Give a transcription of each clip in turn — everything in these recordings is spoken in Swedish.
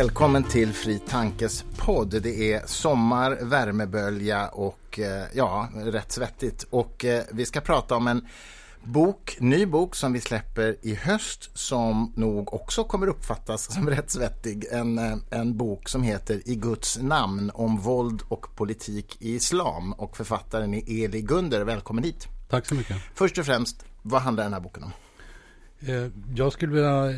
Välkommen till Fri Tankes podd. Det är sommar, värmebölja och eh, ja, rätt svettigt. Och eh, vi ska prata om en bok, ny bok som vi släpper i höst som nog också kommer uppfattas som rätt svettig. En, eh, en bok som heter I Guds namn om våld och politik i islam och författaren är Eli Gunder. Välkommen hit. Tack så mycket. Först och främst, vad handlar den här boken om? Jag skulle vilja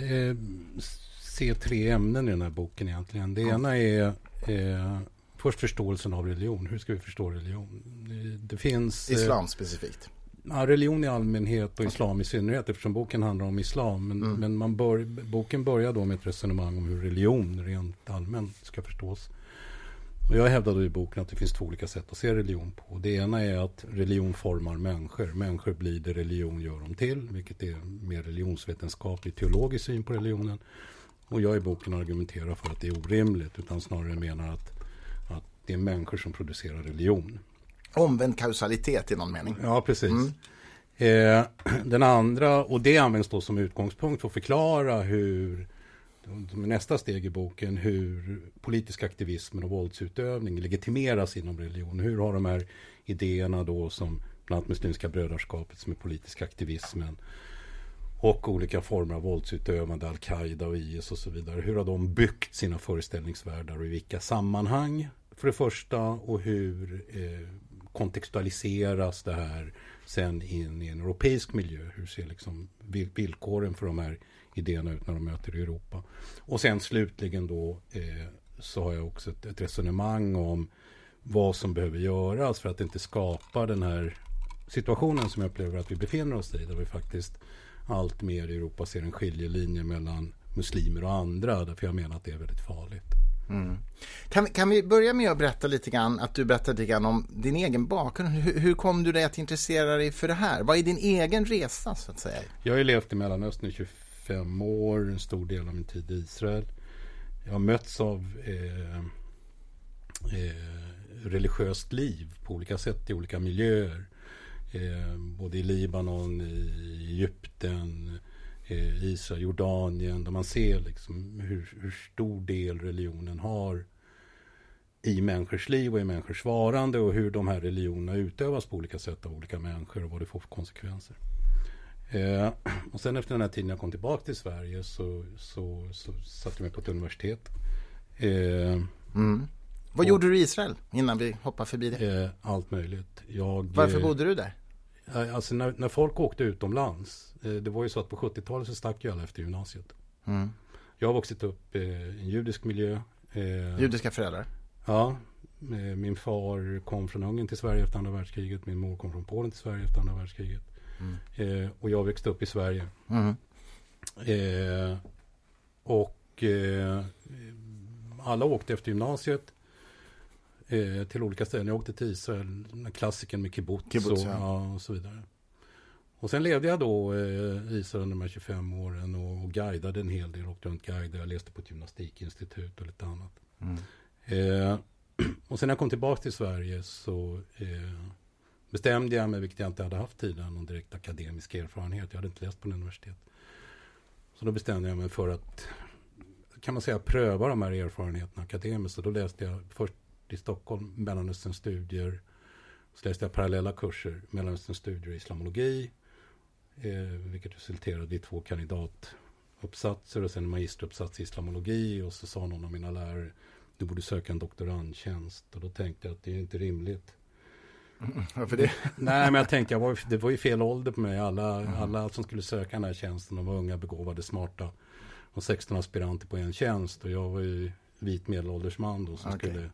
se tre ämnen i den här boken egentligen. Det ja. ena är eh, först förståelsen av religion. Hur ska vi förstå religion? Det finns... Eh, islam specifikt? Ja, religion i allmänhet och islam i synnerhet eftersom boken handlar om islam. Men, mm. men man bör, boken börjar då med ett resonemang om hur religion rent allmänt ska förstås. Och jag hävdade i boken att det finns två olika sätt att se religion på. Det ena är att religion formar människor. Människor blir det religion gör dem till, vilket är mer religionsvetenskaplig teologisk syn på religionen. Och jag i boken argumenterar för att det är orimligt utan snarare menar att, att det är människor som producerar religion. Omvänd kausalitet i någon mening. Ja, precis. Mm. Eh, den andra, och det används då som utgångspunkt för att förklara hur nästa steg i boken, hur politisk aktivism och våldsutövning legitimeras inom religion. Hur har de här idéerna då som bland annat Muslimska brödraskapet som är politisk aktivismen och olika former av våldsutövande, Al-Qaida och IS och så vidare. Hur har de byggt sina föreställningsvärldar och i vilka sammanhang? För det första och hur eh, kontextualiseras det här sen in i en europeisk miljö? Hur ser liksom villkoren för de här idéerna ut när de möter Europa? Och sen slutligen då eh, så har jag också ett, ett resonemang om vad som behöver göras för att inte skapa den här situationen som jag upplever att vi befinner oss i. Där vi faktiskt allt mer i Europa ser en skiljelinje mellan muslimer och andra. Därför jag menar att det är väldigt farligt. Mm. Kan, kan vi börja med att berätta lite grann, att du berättar lite grann om din egen bakgrund. Hur, hur kom du dig att intressera dig för det här? Vad är din egen resa så att säga? Jag har levt i Mellanöstern i 25 år, en stor del av min tid i Israel. Jag har mötts av eh, eh, religiöst liv på olika sätt i olika miljöer. Eh, både i Libanon, i Egypten, eh, Israel, Jordanien. Där man ser liksom hur, hur stor del religionen har i människors liv och i människors varande och hur de här religionerna utövas på olika sätt av olika människor och vad det får för konsekvenser. Eh, och sen efter den här tiden jag kom tillbaka till Sverige så, så, så satte jag mig på ett universitet. Eh, mm. Vad och, gjorde du i Israel innan vi hoppar förbi det? Eh, allt möjligt. Jag, Varför bodde du där? Alltså när, när folk åkte utomlands. Eh, det var ju så att på 70-talet så stack ju alla efter gymnasiet. Mm. Jag har vuxit upp i en judisk miljö. Eh, Judiska föräldrar? Ja. Min far kom från Ungern till Sverige efter andra världskriget. Min mor kom från Polen till Sverige efter andra världskriget. Mm. Och jag växte upp i Sverige. Mm. och alla åkte efter gymnasiet eh, till olika ställen. Jag åkte till Israel, klassiken med kibbutz, kibbutz och, ja. och, så vidare. Och sen levde jag då eh, i Israel under de här 25 åren och, och guidade en hel del. Åkte runt guidade, jag läste på ett gymnastikinstitut och lite annat. Mm. Eh, och sen när jag kom tillbaka till Sverige så eh, bestämde jag mig, vilket jag inte hade haft tidigare, någon direkt akademisk erfarenhet. Jag hade inte läst på en universitet. Så då bestämde jag mig för att, kan man säga, pröva de här erfarenheterna akademiskt. Och då läste jag först i Stockholm, Mellanösternstudier. Så läste jag parallella kurser, Mellanösternstudier i islamologi. Eh, vilket resulterade i två kandidatuppsatser och sen en magisteruppsats i islamologi. Och så sa någon av mina lärare, du borde söka en doktorandtjänst. Och då tänkte jag att det är inte rimligt. Mm, varför det? Nej, men jag tänkte, jag var, det var ju fel ålder på mig. Alla, mm. alla som skulle söka den här tjänsten, de var unga, begåvade, smarta. Och 16 aspiranter på en tjänst. Och jag var ju vit medelålders man då som okay. skulle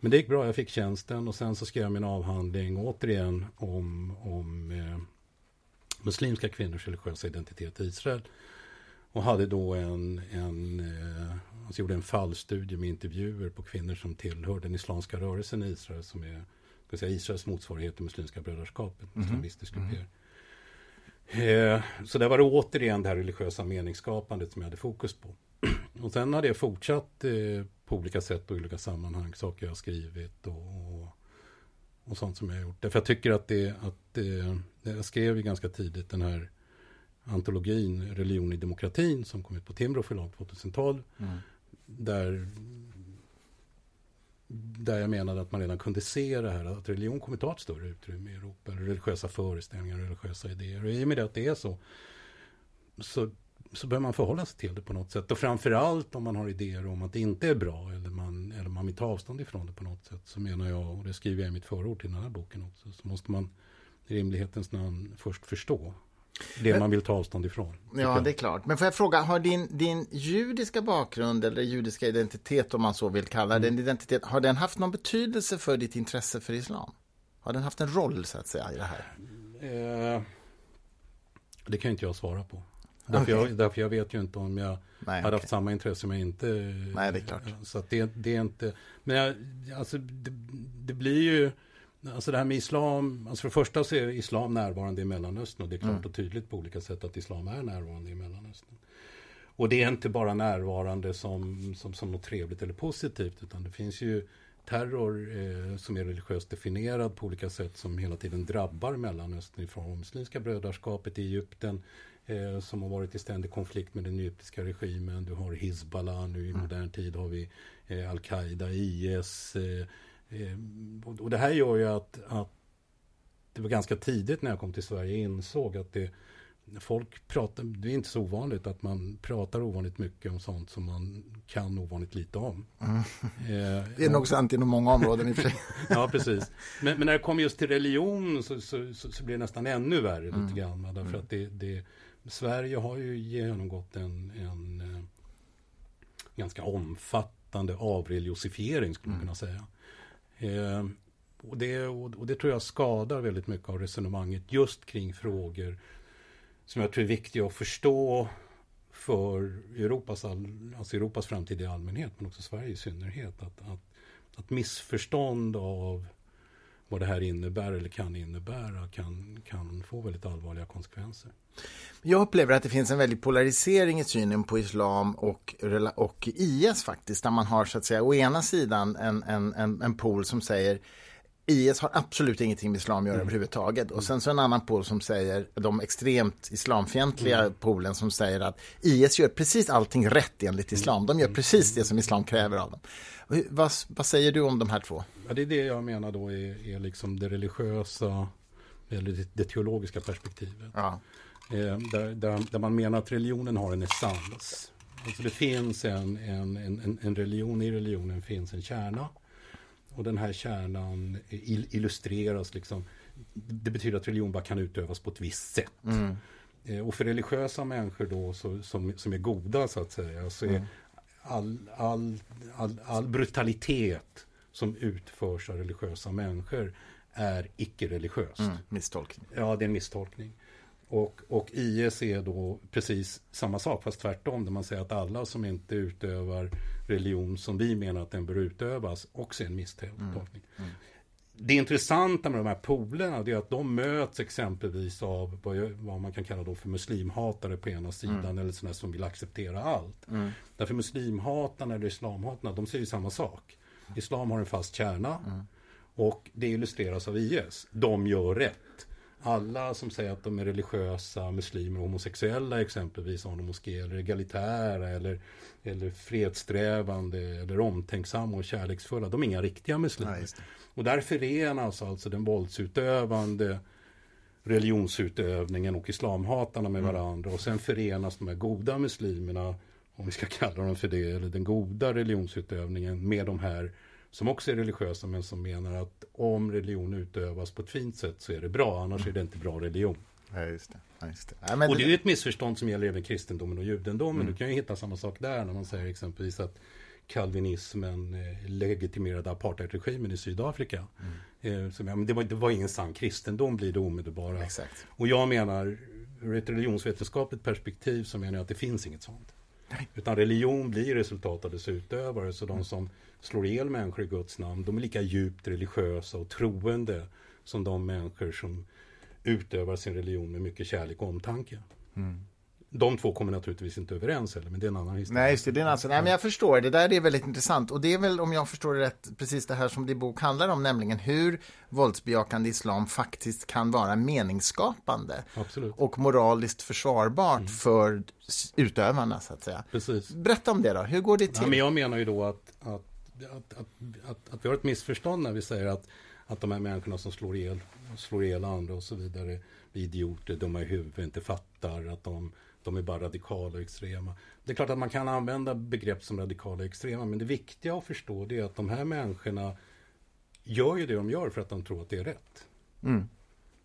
men det gick bra, jag fick tjänsten och sen så skrev jag min avhandling återigen om, om eh, muslimska kvinnors religiösa identitet i Israel. Och hade då en, en eh, alltså gjorde en fallstudie med intervjuer på kvinnor som tillhör den islamska rörelsen i Israel som är ska säga, Israels motsvarighet till Muslimska brödraskapet, mm -hmm. islamistisk mm -hmm. eh, Så där var det återigen det här religiösa meningsskapandet som jag hade fokus på. och sen har det fortsatt eh, på olika sätt och olika sammanhang. Saker jag har skrivit och, och, och sånt som jag har gjort. Därför jag tycker att det, att det, jag skrev ju ganska tidigt den här antologin Religion i demokratin som kom ut på Timbro förlag 2012. Mm. där, där jag menade att man redan kunde se det här att religion kommer ta ett större utrymme i Europa. Religiösa föreställningar, religiösa idéer. Och i och med att det är så, så, så bör man förhålla sig till det på något sätt. Och framförallt om man har idéer om att det inte är bra eller man, eller man vill ta avstånd ifrån det på något sätt. Så menar jag, och det skriver jag i mitt förord till den här boken också, så måste man i rimlighetens namn först förstå det man vill ta avstånd ifrån. Ja, det är klart. Men får jag fråga, har din, din judiska bakgrund eller judiska identitet om man så vill kalla mm. den identitet, har den haft någon betydelse för ditt intresse för islam? Har den haft en roll så att säga i det här? Eh, det kan inte jag svara på. Därför, okay. jag, därför jag vet ju inte om jag Nej, hade okay. haft samma intresse om jag inte... Nej, det är klart. Så att det, det är inte... Men jag, alltså, det, det blir ju... Alltså det här med islam, alltså för det första så är islam närvarande i Mellanöstern och det är klart mm. och tydligt på olika sätt att islam är närvarande i Mellanöstern. Och det är inte bara närvarande som, som, som något trevligt eller positivt utan det finns ju terror eh, som är religiöst definierad på olika sätt som hela tiden drabbar Mellanöstern i form av Muslimska brödraskapet i Egypten eh, som har varit i ständig konflikt med den egyptiska regimen. Du har Hizbollah, nu i mm. modern tid har vi eh, Al-Qaida, IS, eh, Eh, och det här gör ju att, att det var ganska tidigt när jag kom till Sverige insåg att det Folk pratar, det är inte så ovanligt att man pratar ovanligt mycket om sånt som man kan ovanligt lite om. Mm. Eh, det är nog sant inom många områden i och för sig. ja, precis. Men, men, när det kommer just till religion så, så, så, så, blir det nästan ännu värre mm. lite grann. Därför mm. att det, det, Sverige har ju genomgått en, en, en eh, ganska omfattande avreligiosifiering skulle man mm. kunna säga. Eh, och, det, och det tror jag skadar väldigt mycket av resonemanget just kring frågor som jag tror är viktiga att förstå för Europas, all, alltså Europas framtid i allmänhet men också Sverige i synnerhet. Att, att, att missförstånd av vad det här innebär eller kan innebära kan, kan få väldigt allvarliga konsekvenser. Jag upplever att det finns en väldig polarisering i synen på islam och, och IS faktiskt, där man har så att säga å ena sidan en, en, en, en pool som säger IS har absolut ingenting med islam att göra mm. överhuvudtaget. Och sen så en annan pool som säger, de extremt islamfientliga mm. polen som säger att IS gör precis allting rätt enligt islam. De gör mm. precis det som islam kräver av dem. Vad, vad säger du om de här två? Ja, det är det jag menar då är, är liksom det religiösa eller det, det teologiska perspektivet. Ja. Eh, där, där, där, man menar att religionen har en essens. Alltså det finns en, en, en, en religion, i religionen finns en kärna. Och den här kärnan illustreras liksom. Det betyder att religion bara kan utövas på ett visst sätt. Mm. Eh, och för religiösa människor då så, som, som är goda så att säga så är mm. all, all, all, all brutalitet som utförs av religiösa människor är icke-religiöst. Mm, misstolkning. Ja, det är en misstolkning. Och, och IS är då precis samma sak, fast tvärtom. Där man säger att alla som inte utövar religion som vi menar att den bör utövas också är en misstolkning. Mm. Mm. Det intressanta med de här polerna är att de möts exempelvis av vad, vad man kan kalla då för muslimhatare på ena sidan mm. eller sådana som vill acceptera allt. Mm. Därför muslimhatarna eller islamhatarna, de säger samma sak. Islam har en fast kärna mm. och det illustreras av IS. De gör rätt alla som säger att de är religiösa, muslimer och homosexuella exempelvis, har moskéer, eller egalitära eller, eller fredssträvande eller omtänksamma och kärleksfulla, de är inga riktiga muslimer. Ja, och där förenas alltså den våldsutövande religionsutövningen och islamhatarna med mm. varandra och sen förenas de här goda muslimerna, om vi ska kalla dem för det, eller den goda religionsutövningen med de här som också är religiösa men som menar att om religion utövas på ett fint sätt så är det bra, annars är det inte bra religion. Ja, just det. Ja, just det. Ja, och det är ett missförstånd som gäller även kristendomen och judendomen. Mm. Du kan ju hitta samma sak där när man säger exempelvis att kalvinismen eh, legitimerade apartheidregimen i Sydafrika. Mm. Eh, så, men det, var, det var ingen sann kristendom blir det omedelbara. Exakt. Och jag menar, ur ett religionsvetenskapligt perspektiv så menar jag att det finns inget sånt. Nej. Utan religion blir resultat av dess utövare. Så de mm. som slår ihjäl människor i Guds namn, de är lika djupt religiösa och troende som de människor som utövar sin religion med mycket kärlek och omtanke. Mm. De två kommer naturligtvis inte överens heller, men det är en annan historia. Nej, just det. det är alltså, nej, men jag förstår. Det där är väldigt intressant. Och det är väl, om jag förstår det rätt, precis det här som din bok handlar om, nämligen hur våldsbejakande islam faktiskt kan vara meningsskapande. Absolut. Och moraliskt försvarbart mm. för utövarna, så att säga. Precis. Berätta om det då. Hur går det till? Ja, men jag menar ju då att, att, att, att, att, att vi har ett missförstånd när vi säger att, att de här människorna som slår ihjäl, slår ihjäl andra och så vidare, vi idioter, dumma i huvudet, inte fattar att de de är bara radikala och extrema. Det är klart att man kan använda begrepp som radikala och extrema, men det viktiga att förstå det är att de här människorna gör ju det de gör för att de tror att det är rätt. Mm.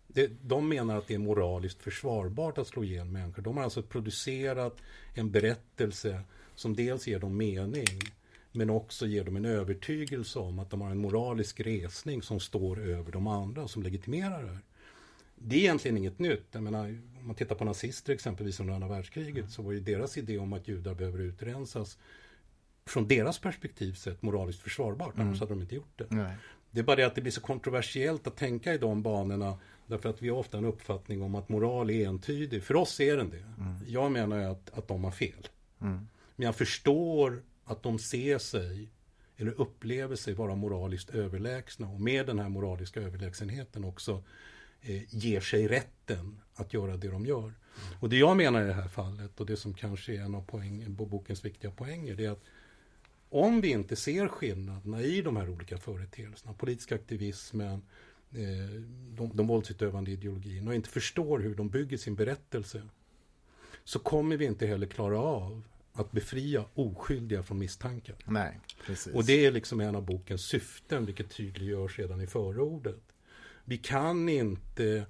Det, de menar att det är moraliskt försvarbart att slå ihjäl människor. De har alltså producerat en berättelse som dels ger dem mening, men också ger dem en övertygelse om att de har en moralisk resning som står över de andra, som legitimerar det här. Det är egentligen inget nytt. Jag menar, om man tittar på nazister exempelvis under andra världskriget så var ju deras idé om att judar behöver utrensas från deras perspektiv sett moraliskt försvarbart. Mm. Annars hade de inte gjort det. Nej. Det är bara det att det blir så kontroversiellt att tänka i de banorna därför att vi har ofta en uppfattning om att moral är entydig. För oss är den det. Mm. Jag menar att, att de har fel. Mm. Men jag förstår att de ser sig eller upplever sig vara moraliskt överlägsna och med den här moraliska överlägsenheten också eh, ger sig rätten att göra det de gör. Mm. Och det jag menar i det här fallet och det som kanske är en av poäng, bokens viktiga poänger det är att om vi inte ser skillnaderna i de här olika företeelserna, politiska aktivismen, eh, de, de våldsutövande ideologierna och inte förstår hur de bygger sin berättelse så kommer vi inte heller klara av att befria oskyldiga från misstankar. Nej, precis. Och det är liksom en av bokens syften, vilket tydliggörs redan i förordet. Vi kan inte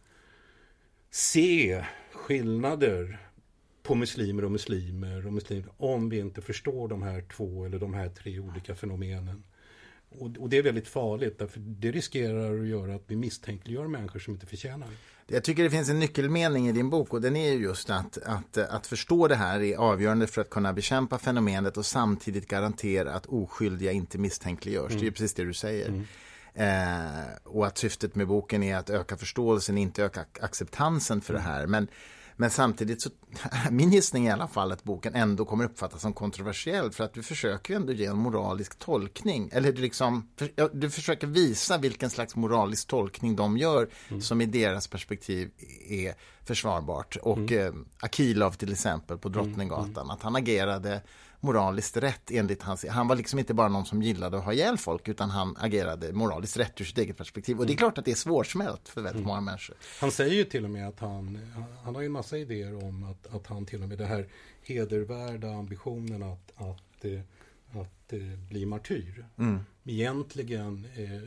se skillnader på muslimer och muslimer och muslimer om vi inte förstår de här två eller de här tre olika fenomenen. Och, och, det är väldigt farligt, därför det riskerar att göra att vi misstänkliggör människor som inte förtjänar det. Jag tycker det finns en nyckelmening i din bok och den är just att, att, att förstå det här är avgörande för att kunna bekämpa fenomenet och samtidigt garantera att oskyldiga inte misstänkliggörs. Mm. Det är precis det du säger. Mm. Eh, och att syftet med boken är att öka förståelsen, inte öka acceptansen för mm. det här. Men, men samtidigt så, min gissning i alla fall att boken ändå kommer uppfattas som kontroversiell för att du försöker ändå ge en moralisk tolkning. Eller du, liksom, du försöker visa vilken slags moralisk tolkning de gör mm. som i deras perspektiv är försvarbart. Och mm. eh, Akilov till exempel på mm. Drottninggatan, mm. att han agerade moraliskt rätt enligt hans... Han var liksom inte bara någon som gillade att ha ihjäl folk utan han agerade moraliskt rätt ur sitt eget perspektiv. Och det är mm. klart att det är svårsmält för väldigt mm. många människor. Han säger ju till och med att han, han har en massa idéer om att, att han till och med det här hedervärda ambitionen att, att, eh, att, att eh, bli martyr. Mm. Egentligen eh,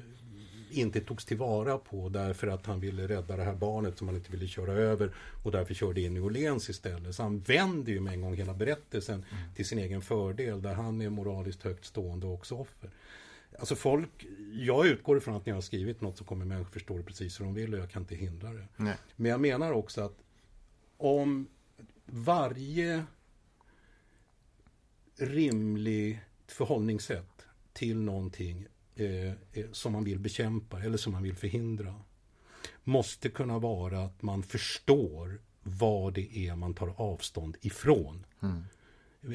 inte togs tillvara på därför att han ville rädda det här barnet som han inte ville köra över och därför körde in i Åhléns istället. Så han vänder ju med en gång hela berättelsen mm. till sin egen fördel där han är moraliskt högt stående och också offer. Alltså folk, jag utgår ifrån att när jag har skrivit något så kommer människor förstå det precis hur de vill och jag kan inte hindra det. Nej. Men jag menar också att om varje rimligt förhållningssätt till någonting som man vill bekämpa eller som man vill förhindra måste kunna vara att man förstår vad det är man tar avstånd ifrån. Mm.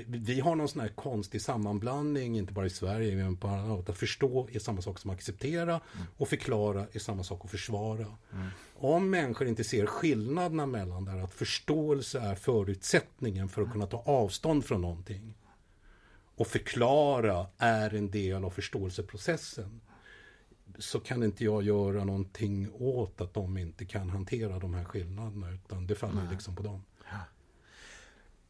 Vi, har någon sån här konstig sammanblandning, inte bara i Sverige, men på annat. Att förstå är samma sak som acceptera mm. och förklara är samma sak att försvara. Mm. Om människor inte ser skillnaderna mellan där, att förståelse är förutsättningen för att kunna ta avstånd från någonting och förklara är en del av förståelseprocessen så kan inte jag göra någonting åt att de inte kan hantera de här skillnaderna utan det faller Nej. liksom på dem.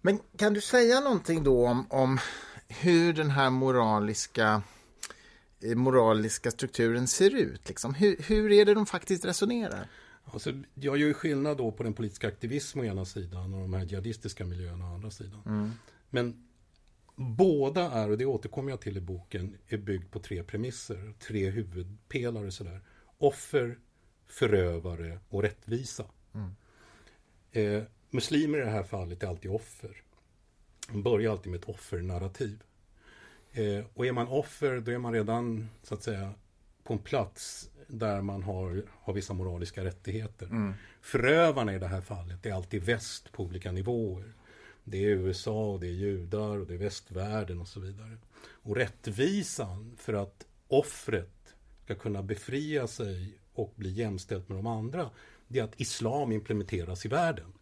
Men kan du säga någonting då om, om hur den här moraliska eh, moraliska strukturen ser ut? Liksom? Hur, hur är det de faktiskt resonerar? Alltså, jag gör ju skillnad då på den politiska aktivismen å ena sidan och de här jihadistiska miljöerna å andra sidan. Mm. Men Båda är, och det återkommer jag till i boken, är byggd på tre premisser, tre huvudpelare sådär. Offer, förövare och rättvisa. Mm. Eh, muslimer i det här fallet är alltid offer. De börjar alltid med ett offernarrativ. Eh, och är man offer, då är man redan så att säga på en plats där man har, har vissa moraliska rättigheter. Mm. Förövarna i det här fallet är alltid väst på olika nivåer. Det är USA och det är judar och det är västvärlden och så vidare. Och rättvisan för att offret ska kunna befria sig och bli jämställt med de andra, det är att islam implementeras i världen.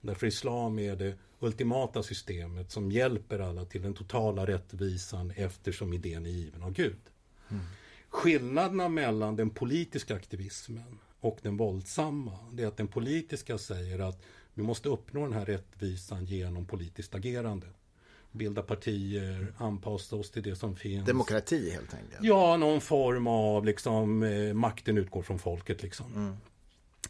Därför islam är det ultimata systemet som hjälper alla till den totala rättvisan eftersom idén är given av Gud. Mm. Skillnaderna mellan den politiska aktivismen och den våldsamma, det är att den politiska säger att vi måste uppnå den här rättvisan genom politiskt agerande. Bilda partier, anpassa oss till det som finns. Demokrati helt enkelt? Ja, någon form av liksom, eh, makten utgår från folket liksom. Mm.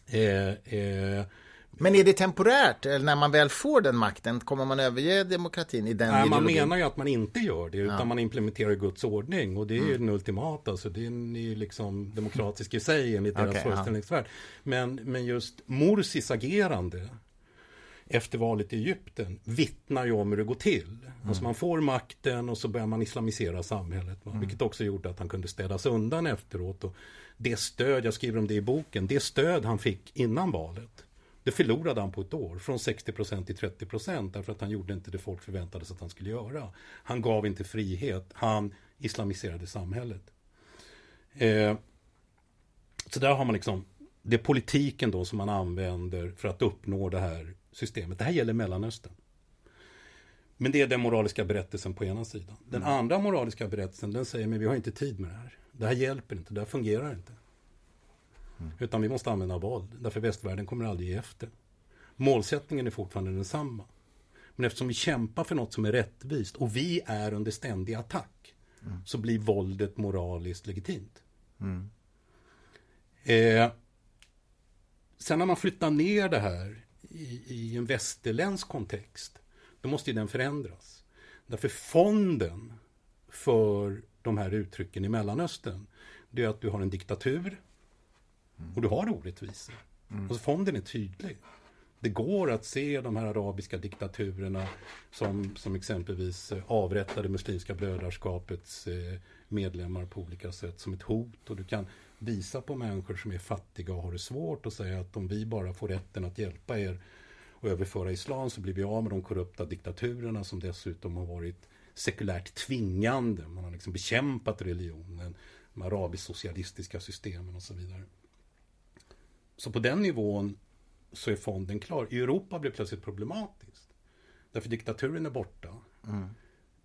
Eh, eh, men är det temporärt? Eller när man väl får den makten, kommer man överge demokratin i den Nej, ideologin? Man menar ju att man inte gör det, utan ja. man implementerar Guds ordning. Och det är mm. den ultimata, så det är ju liksom demokratisk i sig enligt deras okay, föreställningsvärld. Ja. Men, men just Morsis agerande efter valet i Egypten vittnar ju om hur det går till. Mm. Alltså man får makten och så börjar man islamisera samhället. Mm. Vilket också gjorde att han kunde städas undan efteråt. Och det stöd, jag skriver om det i boken, det stöd han fick innan valet det förlorade han på ett år, från 60% till 30 därför att han gjorde inte det folk förväntade sig att han skulle göra. Han gav inte frihet, han islamiserade samhället. Eh, så där har man liksom, det är politiken då som man använder för att uppnå det här systemet. Det här gäller Mellanöstern. Men det är den moraliska berättelsen på ena sidan. Den mm. andra moraliska berättelsen den säger, men vi har inte tid med det här. Det här hjälper inte, det här fungerar inte. Mm. Utan vi måste använda våld. Därför västvärlden kommer aldrig ge efter. Målsättningen är fortfarande densamma. Men eftersom vi kämpar för något som är rättvist och vi är under ständig attack mm. så blir våldet moraliskt legitimt. Mm. Eh, sen när man flyttar ner det här i, i, en västerländsk kontext då måste ju den förändras. Därför fonden för de här uttrycken i Mellanöstern det är att du har en diktatur. Och du har orättvisor. Mm. Och fonden är tydlig. Det går att se de här arabiska diktaturerna som, som exempelvis eh, avrättade Muslimska brödraskapets eh, medlemmar på olika sätt som ett hot. Och du kan visa på människor som är fattiga och har det svårt och säga att om vi bara får rätten att hjälpa er och överföra islam så blir vi av med de korrupta diktaturerna som dessutom har varit sekulärt tvingande. Man har liksom bekämpat religionen, de arabisk-socialistiska systemen och så vidare. Så på den nivån så är fonden klar. I Europa blir det plötsligt problematiskt. Därför diktaturen är borta. Mm.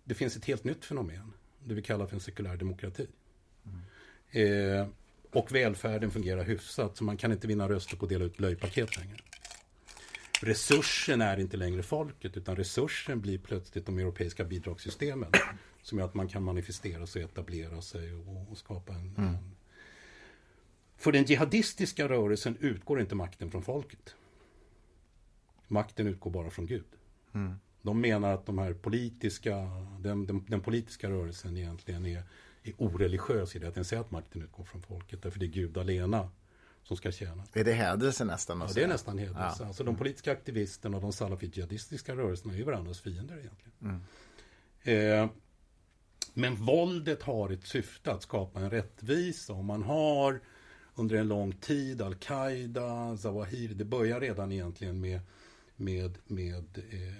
Det finns ett helt nytt fenomen. Det vi kallar för en sekulär demokrati. Mm. Eh, och välfärden fungerar hyfsat. Så man kan inte vinna röster på att dela ut blöjpaket längre. Resursen är inte längre folket utan resursen blir plötsligt de europeiska bidragssystemen. Som gör att man kan manifestera sig, etablera sig och, och skapa en, mm. en för den jihadistiska rörelsen utgår inte makten från folket. Makten utgår bara från Gud. Mm. De menar att de här politiska, den, den, den, politiska rörelsen egentligen är, är oreligiös i det att den säger att makten utgår från folket. Därför det är Gud alena som ska tjäna. Är det hädelse nästan? Ja, det är nästan hädelse. Ja. Alltså de politiska aktivisterna och de salafit-jihadistiska rörelserna är ju varandras fiender egentligen. Mm. Eh, men våldet har ett syfte att skapa en rättvisa. Om man har under en lång tid. Al-Qaida, Zawahiri. Det börjar redan egentligen med, med, med eh,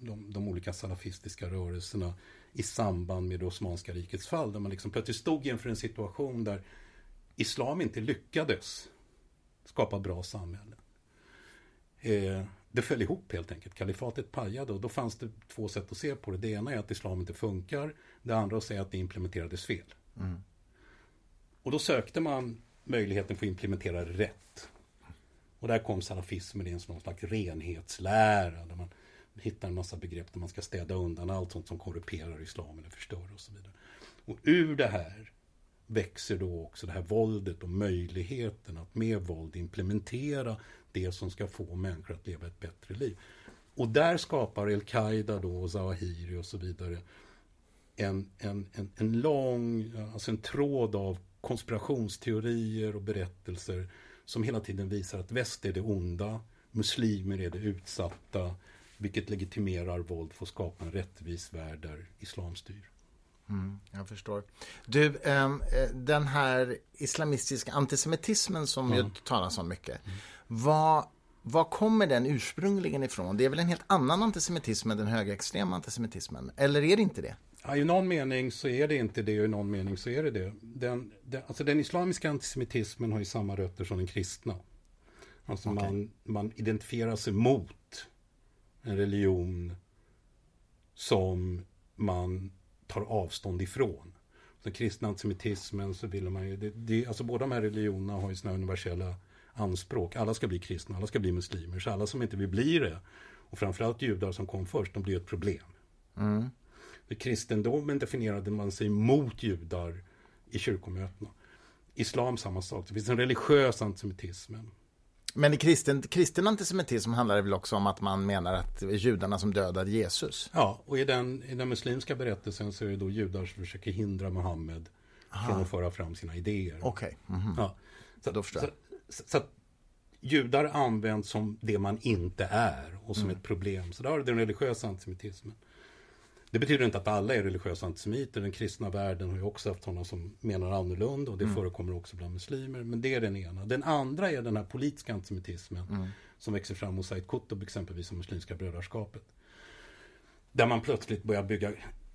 de, de, olika salafistiska rörelserna i samband med det Osmanska rikets fall. Där man liksom plötsligt stod inför en situation där islam inte lyckades skapa bra samhällen. Eh, det föll ihop helt enkelt. Kalifatet pajade och då fanns det två sätt att se på det. Det ena är att islam inte funkar. Det andra att säga att det implementerades fel. Mm. Och då sökte man möjligheten för att implementera rätt. Och där kom salafismen in som någon slags renhetslära. Där man hittar en massa begrepp där man ska städa undan allt sånt som korrumperar islam eller förstör och så vidare. Och ur det här växer då också det här våldet och möjligheten att med våld implementera det som ska få människor att leva ett bättre liv. Och där skapar al-Qaida då, och Zawahiri och så vidare en, en, en, en lång, alltså en tråd av konspirationsteorier och berättelser som hela tiden visar att väst är det onda, muslimer är det utsatta, vilket legitimerar våld för att skapa en rättvis värld där islam styr. Mm, jag förstår. Du, ehm, eh, den här islamistiska antisemitismen som mm. ju talas om mycket. Mm. Vad var kommer den ursprungligen ifrån? Det är väl en helt annan antisemitism än den högerextrema antisemitismen? Eller är det inte det? Ja, I någon mening så är det inte det och i någon mening så är det det. Den, den, alltså den islamiska antisemitismen har ju samma rötter som den kristna. Alltså okay. man, man identifierar sig mot en religion som man tar avstånd ifrån. Den kristna antisemitismen så vill man ju, det, det, alltså båda de här religionerna har ju sina universella anspråk. Alla ska bli kristna, alla ska bli muslimer. Så alla som inte vill bli det, och framförallt judar som kom först, de blir ett problem. Mm. I kristendomen definierade man sig mot judar i kyrkomötena. Islam samma sak. Det finns en religiös antisemitism. Men i kristen, kristen antisemitism handlar det väl också om att man menar att det är judarna som dödade Jesus? Ja, och i den, i den muslimska berättelsen så är det då judar som försöker hindra Muhammed från att föra fram sina idéer. Okej. Okay. Mm -hmm. ja. Så, Då förstår jag. Så, så, så att judar används som det man inte är och som mm. ett problem. Så där har du den religiösa antisemitismen. Det betyder inte att alla är religiösa antisemiter. Den kristna världen har ju också haft sådana som menar annorlunda och det mm. förekommer också bland muslimer. Men det är den ena. Den andra är den här politiska antisemitismen mm. som växer fram hos Said Qutb exempelvis som Muslimska brödraskapet. Där man plötsligt börjar bygga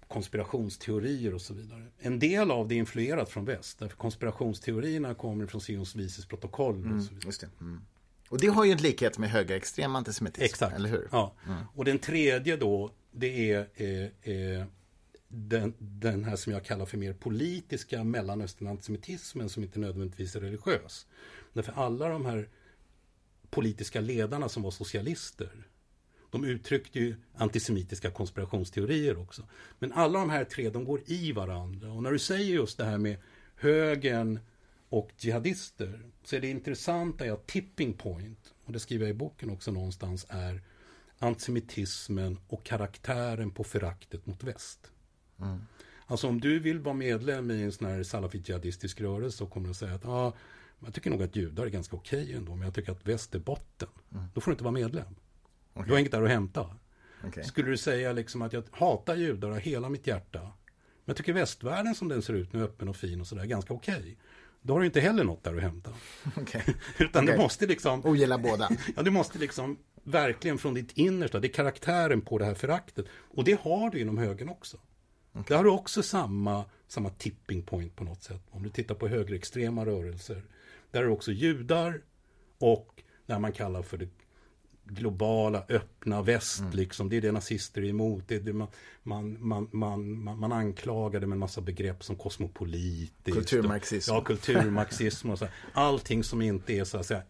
konspirationsteorier och så vidare. En del av det är influerat från väst. Därför konspirationsteorierna kommer från Sions vises protokoll. Och, mm, så vidare. Mm. och det har ju en likhet med högerextrem antisemitism, Exakt. eller hur? Ja. Mm. Och den tredje då det är eh, eh, den, den, här som jag kallar för mer politiska mellanöstern-antisemitismen som inte nödvändigtvis är religiös. Därför alla de här politiska ledarna som var socialister de uttryckte ju antisemitiska konspirationsteorier också. Men alla de här tre, de går i varandra. Och när du säger just det här med högern och jihadister så är det intressanta att tipping point, och det skriver jag i boken också någonstans, är antisemitismen och karaktären på föraktet mot väst. Mm. Alltså om du vill vara medlem i en sån här salafit-jihadistisk rörelse så kommer du säga att ah, jag tycker nog att judar är ganska okej okay ändå, men jag tycker att väst är botten. Mm. Då får du inte vara medlem. Okay. Du har inget där att hämta. Okay. Skulle du säga liksom att jag hatar judar av hela mitt hjärta, men jag tycker västvärlden som den ser ut nu, öppen och fin och sådär, är ganska okej. Okay. Då har du inte heller något där att hämta. Utan du måste liksom... Ogilla båda. ja, du måste liksom verkligen från ditt innersta, det är karaktären på det här föraktet. Och det har du inom högern också. Okay. Där har du också samma, samma tipping point på något sätt. Om du tittar på högerextrema rörelser. Där är det också judar och när man kallar för det globala, öppna väst. Mm. Liksom. Det är det nazister är emot. Det är det man, man, man, man, man anklagade med en massa begrepp som kosmopolitiskt. Kulturmarxism. Ja, kulturmarxism och så. Allting som inte är så att säga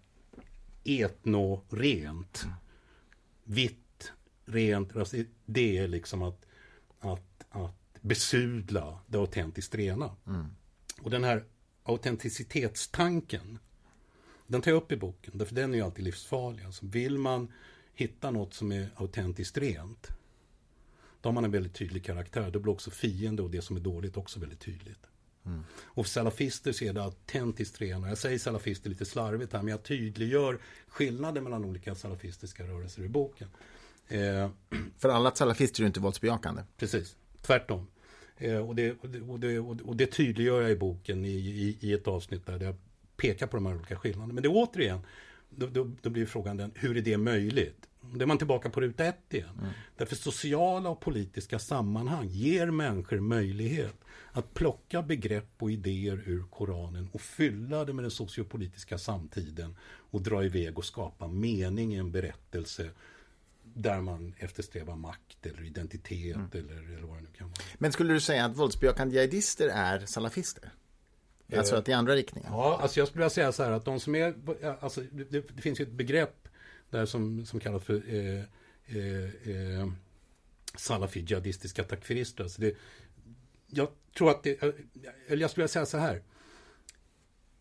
etno-rent. Mm. Vitt, rent. Alltså, det är liksom att, att, att besudla det autentiskt rena. Mm. Och den här autenticitetstanken den tar jag upp i boken, därför den är ju alltid livsfarlig. Alltså vill man hitta något som är autentiskt rent, då har man en väldigt tydlig karaktär. Då blir också fiende och det som är dåligt också väldigt tydligt. Mm. Och salafister så är det autentiskt rena. Jag säger salafister lite slarvigt här, men jag tydliggör skillnaden mellan olika salafistiska rörelser i boken. Eh, för alla salafister är ju inte våldsbejakande. Precis, tvärtom. Eh, och, det, och, det, och, det, tydliggör jag i boken i, i, i ett avsnitt där jag peka på de här olika skillnaderna. Men det återigen, då, då, då blir frågan den, hur är det möjligt? Då är man tillbaka på ruta ett igen. Mm. Därför sociala och politiska sammanhang ger människor möjlighet att plocka begrepp och idéer ur Koranen och fylla det med den sociopolitiska samtiden och dra iväg och skapa mening i en berättelse där man eftersträvar makt eller identitet mm. eller, eller vad det nu kan vara. Men skulle du säga att våldsbejakande jihadister är salafister? Alltså att i andra riktningen? Ja, alltså jag skulle vilja säga så här att de som är, alltså det, det finns ju ett begrepp där som, som kallas för eh, eh, eh, salafi jihadistiska takfirister. Alltså det, jag tror att det, eller jag skulle säga så här.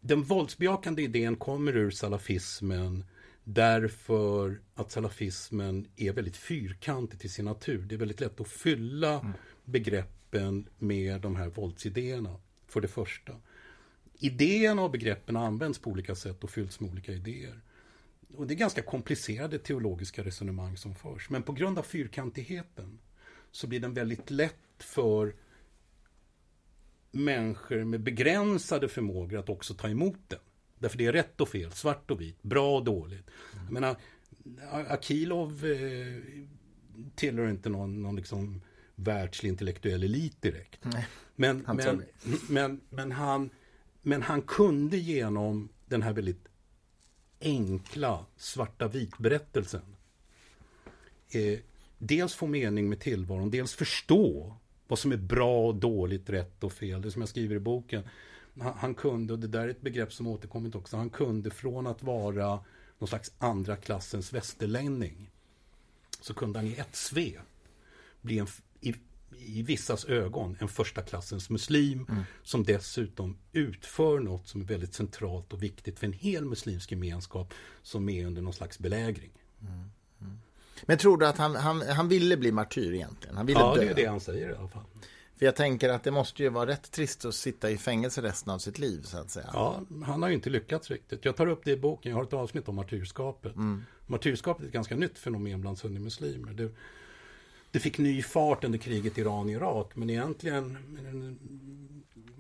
Den våldsbejakande idén kommer ur salafismen därför att salafismen är väldigt fyrkantig till sin natur. Det är väldigt lätt att fylla mm. begreppen med de här våldsidéerna, för det första idéerna och begreppen används på olika sätt och fylls med olika idéer. Och det är ganska komplicerade teologiska resonemang som förs. Men på grund av fyrkantigheten så blir den väldigt lätt för människor med begränsade förmågor att också ta emot den. Därför det är rätt och fel, svart och vitt, bra och dåligt. Mm. Jag menar, Akilov eh, tillhör inte någon, någon liksom världslig intellektuell elit direkt. Nej, men, han men, men, men, han, men han kunde genom den här väldigt enkla svarta vitberättelsen eh, dels få mening med tillvaron, dels förstå vad som är bra och dåligt, rätt och fel. Det som jag skriver i boken. Han, han kunde, och det där är ett begrepp som återkommit också, han kunde från att vara någon slags andra klassens västerlänning så kunde han i ett svep bli en, i, i vissas ögon en första klassens muslim mm. som dessutom utför något som är väldigt centralt och viktigt för en hel muslimsk gemenskap som är under någon slags belägring. Mm. Mm. Men tror du att han, han, han ville bli martyr egentligen? Han ville ja, dö. det är det han säger i alla fall. För jag tänker att det måste ju vara rätt trist att sitta i fängelse resten av sitt liv så att säga. Ja, han har ju inte lyckats riktigt. Jag tar upp det i boken, jag har ett avsnitt om martyrskapet. Mm. Martyrskapet är ett ganska nytt fenomen bland sunnimuslimer. Det, det fick ny fart under kriget Iran-Irak, men egentligen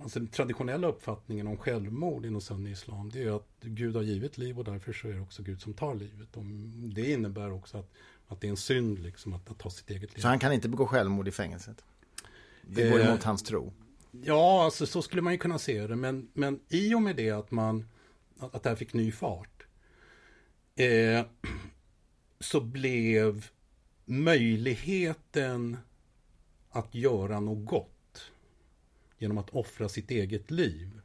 alltså den traditionella uppfattningen om självmord inom sunni-islam det är att Gud har givit liv och därför så är det också Gud som tar livet. Och det innebär också att, att det är en synd liksom att, att ta sitt eget liv. Så han kan inte begå självmord i fängelset? Det går emot hans tro. Ja, alltså så skulle man ju kunna se det. Men, men i och med det att man att, att det här fick ny fart eh, så blev möjligheten att göra något gott genom att offra sitt eget liv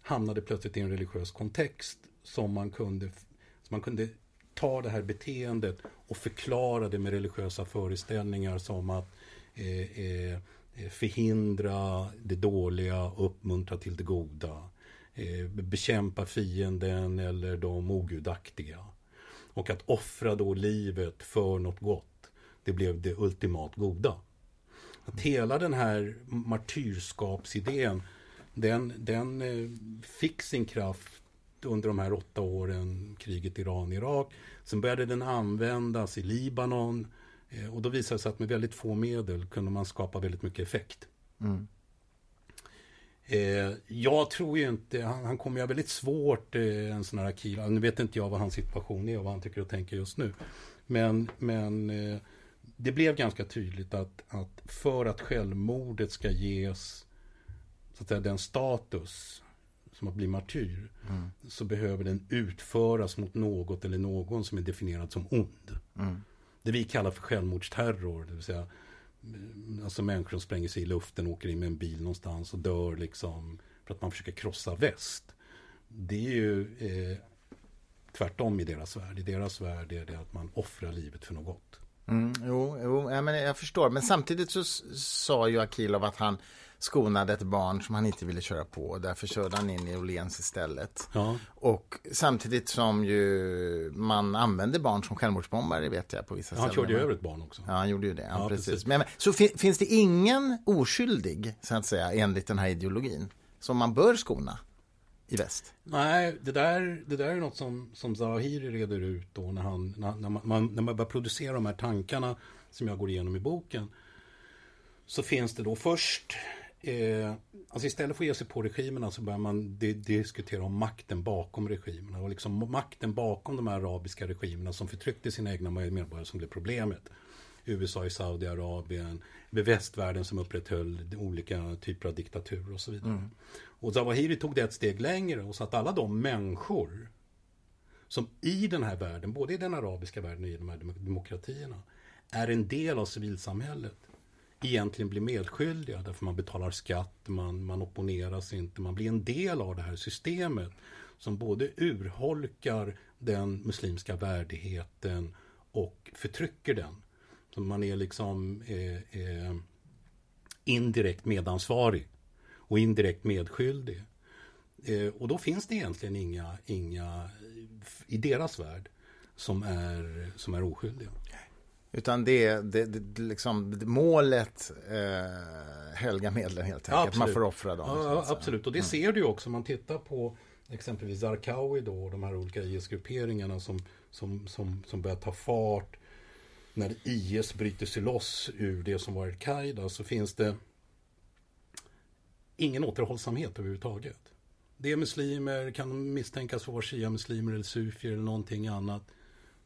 hamnade plötsligt i en religiös kontext som man kunde, som man kunde ta det här beteendet och förklara det med religiösa föreställningar som att eh, eh, förhindra det dåliga uppmuntra till det goda. Eh, bekämpa fienden eller de ogudaktiga. Och att offra då livet för något gott, det blev det ultimat goda. Att hela den här martyrskapsidén, den, den eh, fick sin kraft under de här åtta åren, kriget Iran-Irak. Sen började den användas i Libanon, Eh, och då visade det sig att med väldigt få medel kunde man skapa väldigt mycket effekt. Mm. Eh, jag tror ju inte, han, han kommer ju ha väldigt svårt, eh, en sån här Akila. Nu vet inte jag vad hans situation är och vad han tycker och tänker just nu. Men, men eh, det blev ganska tydligt att, att för att självmordet ska ges så att säga, den status som att bli martyr mm. så behöver den utföras mot något eller någon som är definierad som ond. Mm det vi kallar för självmordsterror. Det vill säga alltså människor som spränger sig i luften, åker in med en bil någonstans och dör liksom för att man försöker krossa väst. Det är ju eh, tvärtom i deras värld. I deras värld är det att man offrar livet för något. Mm, jo, jo ja, men jag förstår. Men samtidigt så sa ju Akilov att han skonade ett barn som han inte ville köra på. Därför körde han in i Åhléns istället. Ja. Och samtidigt som ju man använder barn som självmordsbombare vet jag på vissa ställen. Han körde över ett barn också. Ja, han gjorde ju det. Ja, precis. precis. Men, så fin finns det ingen oskyldig, så att säga, enligt den här ideologin, som man bör skona? I väst? Nej, det där, det där är något som, som Zahiri reder ut då när, han, när, när, man, när man börjar producera de här tankarna som jag går igenom i boken. Så finns det då först Eh, alltså istället för att ge sig på regimerna så börjar man diskutera om makten bakom regimerna och liksom makten bakom de här arabiska regimerna som förtryckte sina egna medborgare som blev problemet. USA i Saudiarabien, med västvärlden som upprätthöll olika typer av diktaturer och så vidare. Mm. Och Zawahiri tog det ett steg längre och sa att alla de människor som i den här världen, både i den arabiska världen och i de här demokratierna, är en del av civilsamhället egentligen blir medskyldiga därför man betalar skatt, man, man opponerar sig inte, man blir en del av det här systemet som både urholkar den muslimska värdigheten och förtrycker den. Man är liksom eh, eh, indirekt medansvarig och indirekt medskyldig. Eh, och då finns det egentligen inga, inga i deras värld som är, som är oskyldiga. Utan det, det, det liksom målet eh, helga medlen helt enkelt. Ja, man får offra dem. Ja, absolut, och det mm. ser du också om man tittar på exempelvis Zarqawi då och de här olika IS-grupperingarna som, som, som, som börjar ta fart. När IS bryter sig loss ur det som var Al-Qaida så finns det ingen återhållsamhet överhuvudtaget. Det är muslimer, kan misstänkas vara shia-muslimer eller sufier eller någonting annat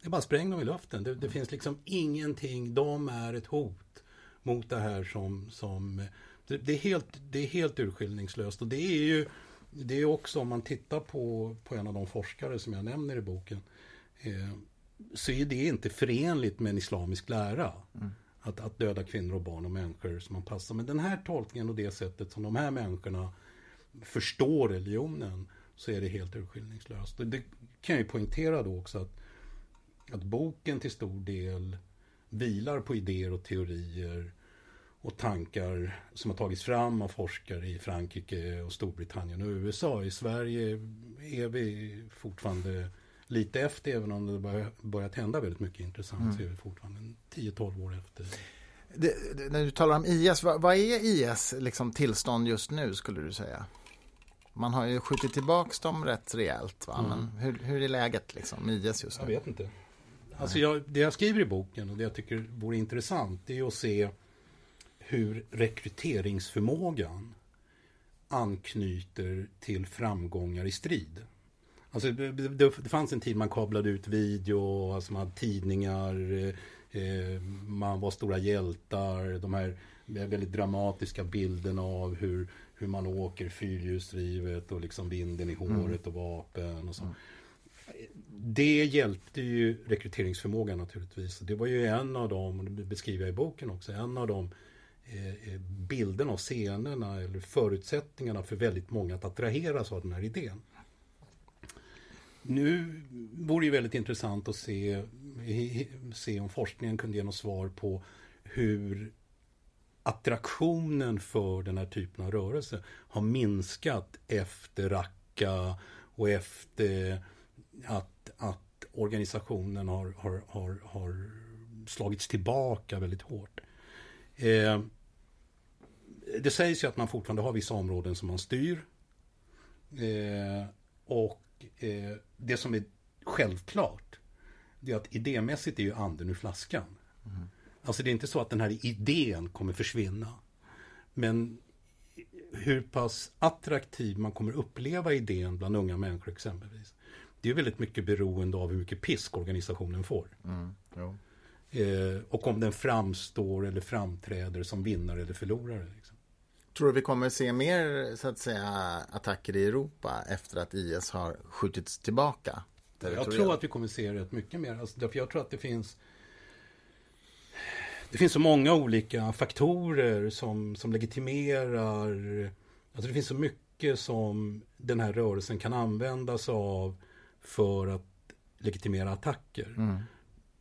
Det är bara spräng dem i luften. Det, det, finns liksom ingenting. De är ett hot mot det här som... som det, det, är helt, det är helt urskillningslöst. Och det är ju det är också om man tittar på, på en av de forskare som jag nämner i boken. Eh, så är det inte förenligt med en islamisk lära. Mm. Att, att döda kvinnor och barn och människor som man passar. Men den här tolkningen och det sättet som de här människorna förstår religionen så är det helt urskillningslöst. Det kan jag ju poängtera då också att, att boken till stor del vilar på idéer och teorier och tankar som har tagits fram av forskare i Frankrike och Storbritannien och USA. I Sverige är vi fortfarande lite efter, även om det har börjat hända väldigt mycket intressant. Mm. Så är vi fortfarande 10-12 år efter. Det, det, när du talar om IS, vad, vad är IS liksom, tillstånd just nu skulle du säga? Man har ju skjutit tillbaka dem rätt rejält. Va? Mm. Men hur, hur är läget liksom, IS just nu? Jag vet inte. Alltså jag, det jag skriver i boken och det jag tycker vore intressant det är att se hur rekryteringsförmågan anknyter till framgångar i strid. Alltså, det, det, fanns en tid man kablade ut video, alltså man hade tidningar, eh, man var stora hjältar, de här väldigt dramatiska bilderna av hur, hur man åker fyrhjulsdrivet och liksom vinden i mm. håret och vapen och så. Mm. Det hjälpte ju rekryteringsförmågan naturligtvis. Det var ju en av dem, och det beskriver jag i boken också, en av de eh, eh, bilderna och scenerna eller förutsättningarna för väldigt många att attraheras av den här idén. Nu vore det väldigt intressant att se, se om forskningen kunde ge något svar på hur attraktionen för den här typen av rörelse har minskat efter Raqqa och efter att, att organisationen har, har, har, har slagits tillbaka väldigt hårt. Eh, det sägs ju att man fortfarande har vissa områden som man styr. Eh, och eh, det som är självklart, det är att idémässigt är ju anden ur flaskan. Mm. Alltså det är inte så att den här idén kommer försvinna. Men hur pass attraktiv man kommer uppleva idén bland unga människor exempelvis. Det är väldigt mycket beroende av hur mycket pisk organisationen får. Mm, eh, och om den framstår eller framträder som vinnare eller förlorare. Liksom. Tror du vi kommer se mer så att säga attacker i Europa efter att IS har skjutits tillbaka? Jag tror att vi kommer se rätt mycket mer. Alltså, därför jag tror att det finns det finns så många olika faktorer som, som legitimerar Alltså det finns så mycket som den här rörelsen kan användas av för att legitimera attacker. Mm.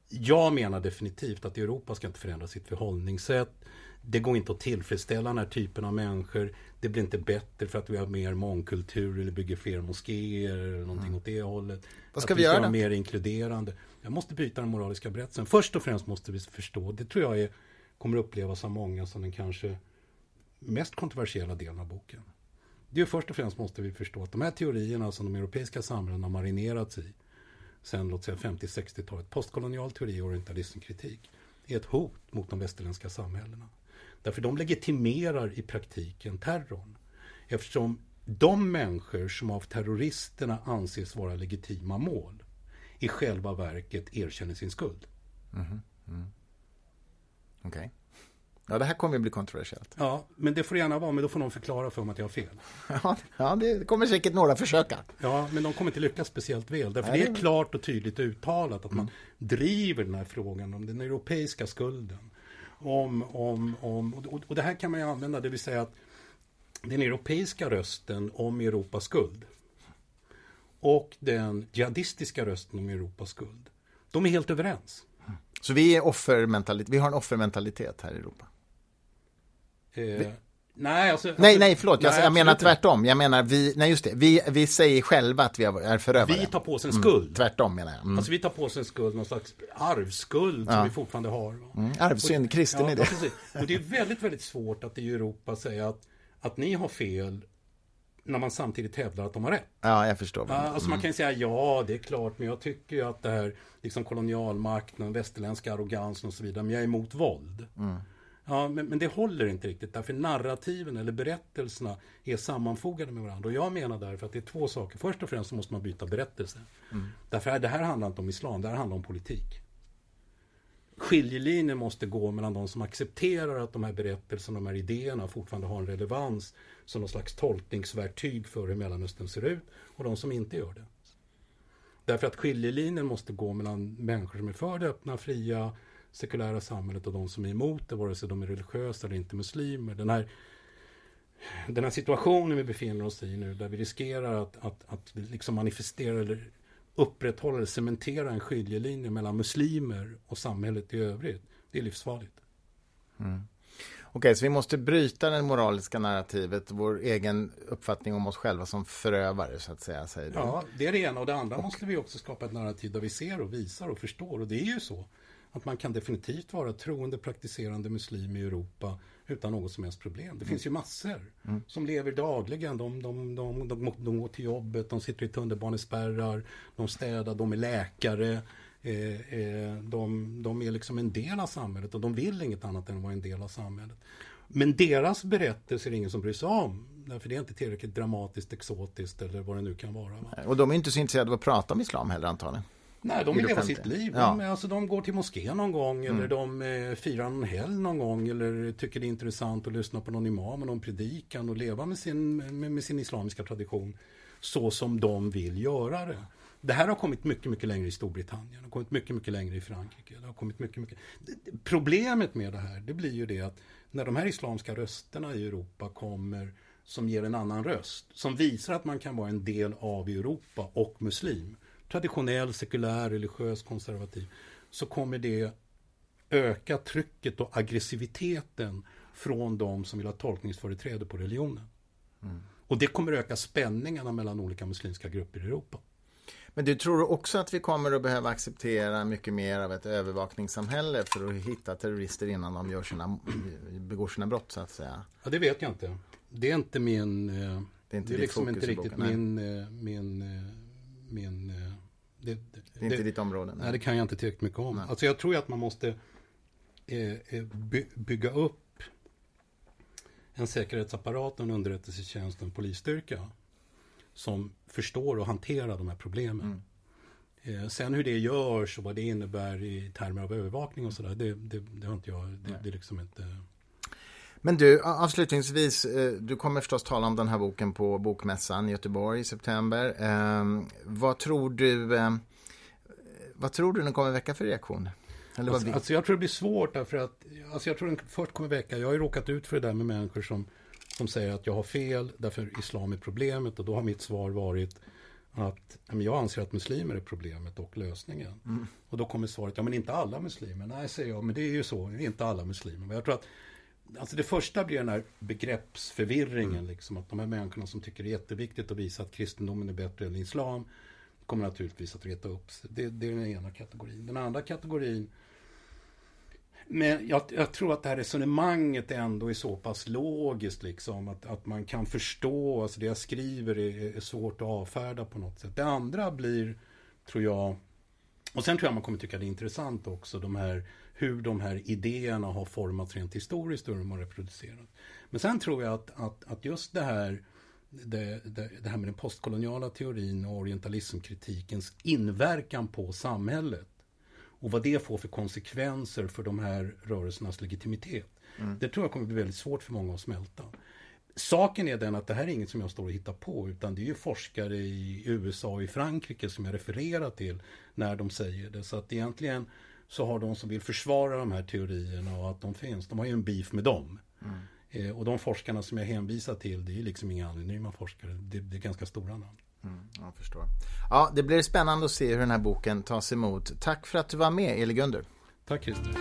Jag menar definitivt att Europa ska inte förändra sitt förhållningssätt. Det går inte att tillfredsställa den här typen av människor. Det blir inte bättre för att vi har mer mångkultur eller bygger fler moskéer eller någonting mm. åt det hållet. Vad ska att vi, vi ska göra? Vara mer inkluderande. Jag måste byta den moraliska berättelsen. Först och främst måste vi förstå, det tror jag är, kommer upplevas av många som den kanske mest kontroversiella delen av boken. Det är först och främst måste vi förstå att de här teorierna som de europeiska samhällena har marinerats i sen låt säga 50-60-talet, postkolonial teori och orientalismkritik, är ett hot mot de västerländska samhällena. Därför de legitimerar i praktiken terrorn. Eftersom de människor som av terroristerna anses vara legitima mål i själva verket erkänner sin skuld. Mm. Mm. Okej. Okay. Ja, det här kommer att bli kontroversiellt. Ja, men det får det gärna vara, men då får någon förklara för mig att jag har fel. Ja, ja det kommer säkert några försöka. Ja, men de kommer inte lyckas speciellt väl. Därför Nej, det är klart och tydligt uttalat att mm. man driver den här frågan om den europeiska skulden. Om, om, om, och, och det här kan man ju använda, det vill säga att den europeiska rösten om Europas skuld och den jihadistiska rösten om Europas skuld. De är helt överens. Så vi, är offermentalitet, vi har en offermentalitet här i Europa? Eh, nej, alltså, nej, nej, förlåt. Nej, jag, jag menar tvärtom. Jag menar, vi, nej just det, vi, vi säger själva att vi är förövare. Vi tar på oss en mm, skuld. Mm, tvärtom menar jag. Mm. Alltså vi tar på oss en skuld, någon slags arvsskuld ja. som vi fortfarande har. Mm, arvsynd, kristen ja, idé. och det är väldigt, väldigt svårt att i Europa säga att, att ni har fel när man samtidigt hävdar att de har rätt. Ja, jag förstår. Ja, alltså mm. Man kan säga ja, det är klart, men jag tycker ju att det här liksom kolonialmakten, västerländska arrogansen och så vidare, men jag är emot våld. Mm. Ja, men, men, det håller inte riktigt därför narrativen eller berättelserna är sammanfogade med varandra. Och jag menar därför att det är två saker. Först och främst så måste man byta berättelse. Mm. Därför att det här handlar inte om islam, det här handlar om politik. Skiljelinjen måste gå mellan de som accepterar att de här berättelserna, de här idéerna fortfarande har en relevans som någon slags tolkningsverktyg för hur Mellanöstern ser ut och de som inte gör det. Därför att skiljelinjen måste gå mellan människor som är för det öppna, fria, sekulära samhället och de som är emot det, vare sig de är religiösa eller inte muslimer. Den här, den här situationen vi befinner oss i nu, där vi riskerar att, att, att liksom manifestera eller upprätthålla eller cementera en skiljelinje mellan muslimer och samhället i övrigt. Det är livsfarligt. Mm. Okej, okay, så vi måste bryta det moraliska narrativet, vår egen uppfattning om oss själva som förövare, så att säga, säger. Ja, det är det ena. Och det andra och... måste vi också skapa ett narrativ där vi ser och visar och förstår. Och det är ju så att man kan definitivt vara troende praktiserande muslim i Europa utan något som helst problem. Det mm. finns ju massor mm. som lever dagligen. De, de, de, de, de går till jobbet, de sitter i tunnelbanespärrar, de städar, de är läkare. Eh, eh, de, de är liksom en del av samhället och de vill inget annat än att vara en del av samhället. Men deras berättelse är det ingen som bryr sig om. Därför det är inte tillräckligt dramatiskt, exotiskt eller vad det nu kan vara. Va? Och de är inte så intresserade av att prata om islam heller antagligen. Nej, de vill leva sitt liv. Ja. De, alltså, de går till moskén någon gång mm. eller de eh, firar en helg någon gång eller tycker det är intressant att lyssna på någon imam och någon predikan och leva med sin, med, med sin islamiska tradition så som de vill göra det. Det här har kommit mycket, mycket längre i Storbritannien. Det har kommit mycket, mycket längre i Frankrike. Det har kommit mycket, mycket... Problemet med det här, det blir ju det att när de här islamska rösterna i Europa kommer som ger en annan röst, som visar att man kan vara en del av Europa och muslim, traditionell, sekulär, religiös, konservativ, så kommer det öka trycket och aggressiviteten från de som vill ha tolkningsföreträde på religionen. Mm. Och det kommer öka spänningarna mellan olika muslimska grupper i Europa. Men du tror också att vi kommer att behöva acceptera mycket mer av ett övervakningssamhälle för att hitta terrorister innan de gör sina, begår sina brott så att säga? Ja, det vet jag inte. Det är inte min... Eh, det är, inte det är liksom inte riktigt min, eh, min, eh, min... Det, det, det är inte ditt område? Nej. nej, det kan jag inte tillräckligt mycket om. Nej. Alltså jag tror att man måste eh, by, bygga upp en säkerhetsapparat, en underrättelsetjänst, en polisstyrka som förstår och hanterar de här problemen. Mm. Eh, sen hur det görs och vad det innebär i termer av övervakning och sådär, det, det, det, har inte jag, det, det är liksom inte... Men du, avslutningsvis, eh, du kommer förstås tala om den här boken på Bokmässan i Göteborg i september. Eh, vad tror du, eh, vad tror du den kommer väcka för reaktion? Eller alltså, alltså, jag tror det blir svårt därför att, alltså jag tror den först kommer väcka, jag har ju råkat ut för det där med människor som som säger att jag har fel därför islam är problemet och då har mitt svar varit att jag anser att muslimer är problemet och lösningen. Mm. Och då kommer svaret, ja men inte alla muslimer. Nej, säger jag, men det är ju så, inte alla muslimer. Men jag tror att Alltså det första blir den här begreppsförvirringen, mm. liksom, att de här människorna som tycker det är jätteviktigt att visa att kristendomen är bättre än islam kommer naturligtvis att reta upp sig. Det, det är den ena kategorin. Den andra kategorin men jag, jag, tror att det här resonemanget ändå är så pass logiskt liksom att, att man kan förstå, alltså det jag skriver är, är svårt att avfärda på något sätt. Det andra blir, tror jag, och sen tror jag man kommer tycka det är intressant också, de här, hur de här idéerna har formats rent historiskt och hur de har reproducerats. Men sen tror jag att, att, att just det här det, det, det, här med den postkoloniala teorin och orientalismkritikens inverkan på samhället och vad det får för konsekvenser för de här rörelsernas legitimitet. Mm. Det tror jag kommer bli väldigt svårt för många att smälta. Saken är den att det här är inget som jag står och hittar på utan det är ju forskare i USA och i Frankrike som jag refererar till när de säger det. Så att egentligen så har de som vill försvara de här teorierna och att de finns, de har ju en beef med dem. Mm. Eh, och de forskarna som jag hänvisar till, det är liksom inga anonyma forskare, det, det är ganska stora namn. Mm, jag förstår. Ja, det blir spännande att se hur den här boken tas emot. Tack för att du var med, Eli Gunder. Tack, Christer.